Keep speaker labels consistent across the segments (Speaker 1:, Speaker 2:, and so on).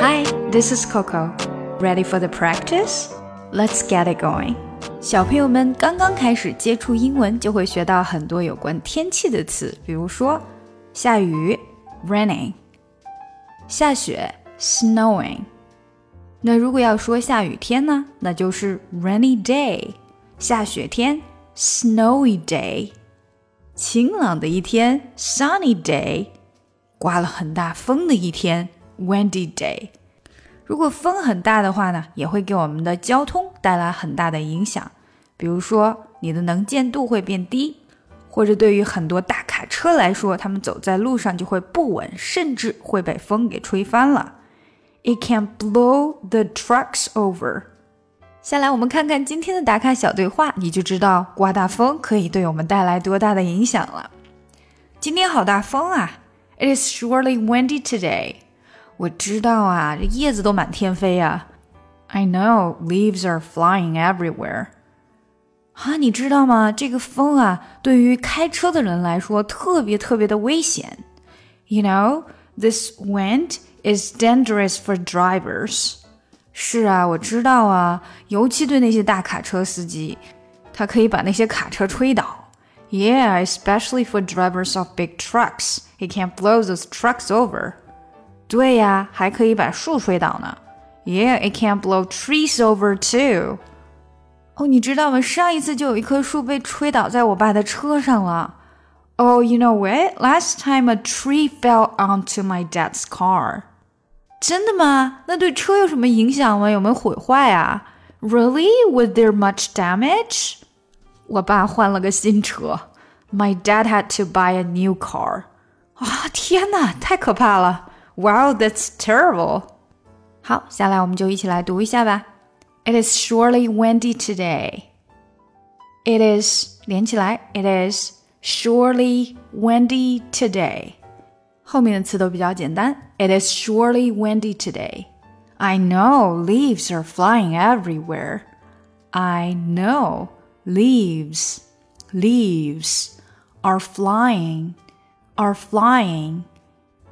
Speaker 1: Hi, this is Coco. Ready for the practice? Let's get it going. 小朋友们刚刚开始接触英文，就会学到很多有关天气的词，比如说下雨 （raining）、下雪 （snowing）。那如果要说下雨天呢，那就是 rainy day，下雪天 snowy day，晴朗的一天 sunny day，刮了很大风的一天 Windy day。如果风很大的话呢，也会给我们的交通带来很大的影响，比如说你的能见度会变低，或者对于很多大卡车来说，他们走在路上就会不稳，甚至会被风给吹翻了。It can blow the trucks over。下来我们看看今天的打卡小对话，你就知道刮大风可以对我们带来多大的影响了。今天好大风啊！It is surely windy today。我知道啊，这叶子都满天飞啊。I know leaves are flying everywhere。啊，你知道吗？这个风啊，对于开车的人来说特别特别的危险。You know this wind is dangerous for drivers。是啊，我知道啊，尤其对那些大卡车司机，它可以把那些卡车吹倒。Yeah, especially for drivers of big trucks, it can blow those trucks over. 对呀，还可以把树吹倒呢。Yeah, it can blow trees over too. 哦，你知道吗？上一次就有一棵树被吹倒在我爸的车上了。Oh, you know what? Last time a tree fell onto my dad's car. 真的吗？那对车有什么影响吗？有没有毁坏啊？Really? Was there much damage? 我爸换了个新车。My dad had to buy a new car. 啊，天哪，太可怕了 ！Wow, that's terrible. 好，下来我们就一起来读一下吧。It is surely windy today. It is 连起来，It is surely windy today. 后面的词都比较简单。It is surely windy today. I know leaves are flying everywhere. I know leaves, leaves are flying, are flying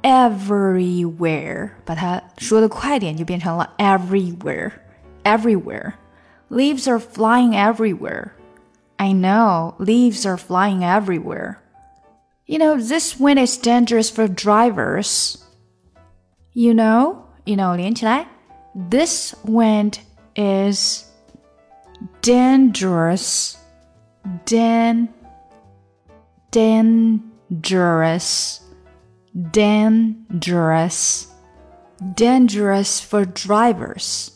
Speaker 1: everywhere. 把它说的快点，就变成了 everywhere, everywhere. Leaves are flying everywhere. I know leaves are flying everywhere. You know, this wind is dangerous for drivers. You know, you know, 连起来. This wind is dangerous. Dan, dangerous, dangerous, dangerous for drivers.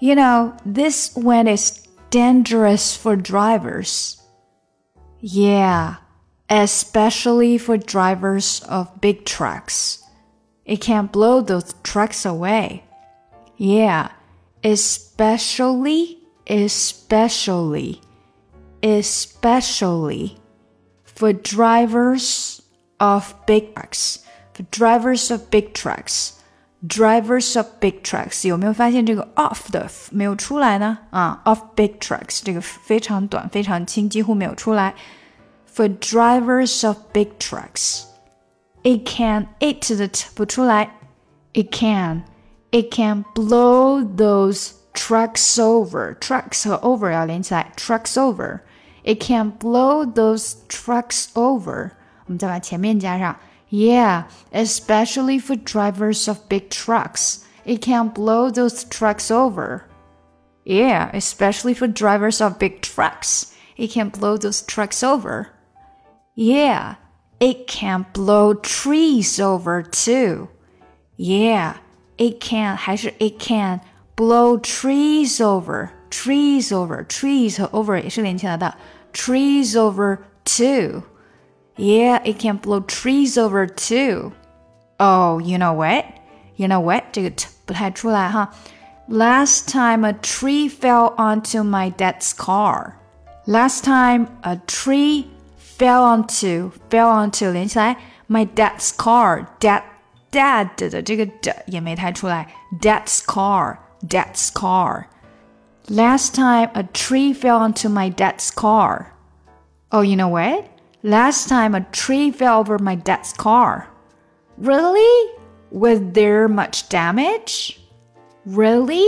Speaker 1: You know, this wind is dangerous for drivers. Yeah, especially for drivers of big trucks. It can blow those trucks away. Yeah, especially, especially, especially for drivers of big trucks. For drivers of big trucks. Drivers of big trucks 有没有发现这个 of 的没有出来呢？啊，of big trucks 这个非常短，非常轻，几乎没有出来。For drivers of big trucks。it can it 的 t 不出来，it can it can blow those trucks over trucks 和 over 要连起来，trucks over it can blow those trucks over。 我们再把前面加上，Yeah, especially for drivers of big trucks, it can blow those trucks over. Yeah, especially for drivers of big trucks, it can blow those trucks over. Yeah. It can blow trees over too. Yeah, it can 还是 it can blow trees over. Trees over, trees 和 over 也是连起来的。Trees over too. Yeah, it can blow trees over too. Oh, you know what? You know what? 这个 t 不太出来哈。Last time a tree fell onto my dad's car. Last time a tree fell onto fell onto 连起来，my dad's car dad dad 的这个的也没太出来，dad's car dad's car。Last time a tree fell onto my dad's car. Oh, you know what? Last time a tree fell over my dad's car. Really? Was there much damage? Really?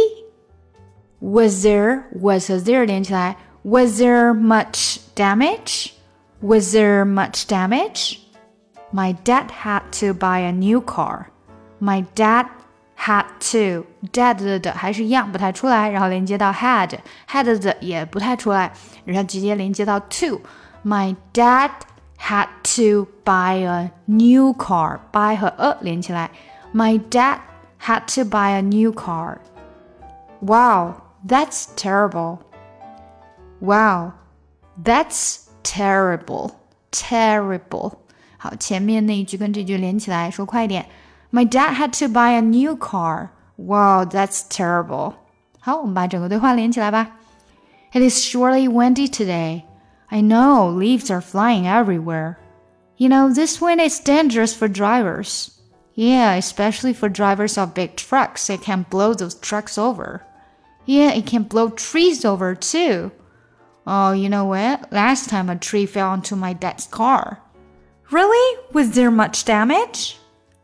Speaker 1: Was there was 和 there 连起来？Was there much damage? Was there much damage? My dad had to buy a new car. My dad had to dad 的还是一样不太出来，然后连接到 had had 的也不太出来，然后直接连接到 to。 My dad had to buy a new car. buy 和 a 连起来。My dad had to buy a new car. Wow, that's terrible. Wow, that's terrible. Terrible. 好，前面那一句跟这句连起来，说快一点。My dad had to buy a new car. Wow, that's terrible. 好，我们把整个对话连起来吧。It is surely windy today. I know leaves are flying everywhere. You know, this wind is dangerous for drivers. Yeah, especially for drivers of big trucks. It can blow those trucks over. Yeah, it can blow trees over too. Oh, you know what? Last time a tree fell onto my dad's car. Really? Was there much damage?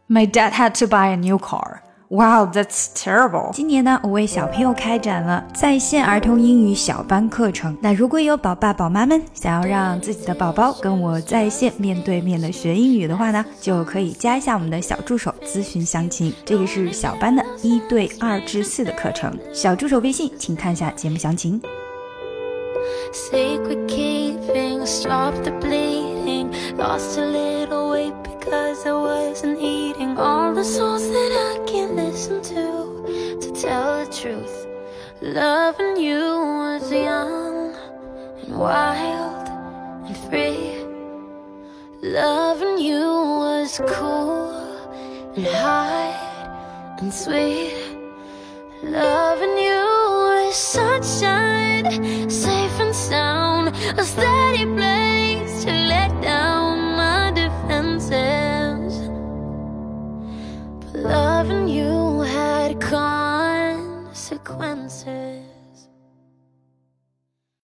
Speaker 1: My dad had to buy a new car. Wow, that's terrible. 今年呢，我为小朋友开展了在线儿童英语小班课程。那如果有宝爸宝妈们想要让自己的宝宝跟我在线面对面的学英语的话呢，就可以加一下我们的小助手咨询详情。这个是小班的一对二至四的课程，小助手微信请看一下节目详情。Loving you was young and wild and free. Loving you was cool and high and sweet. Loving you was sunshine, safe and sound.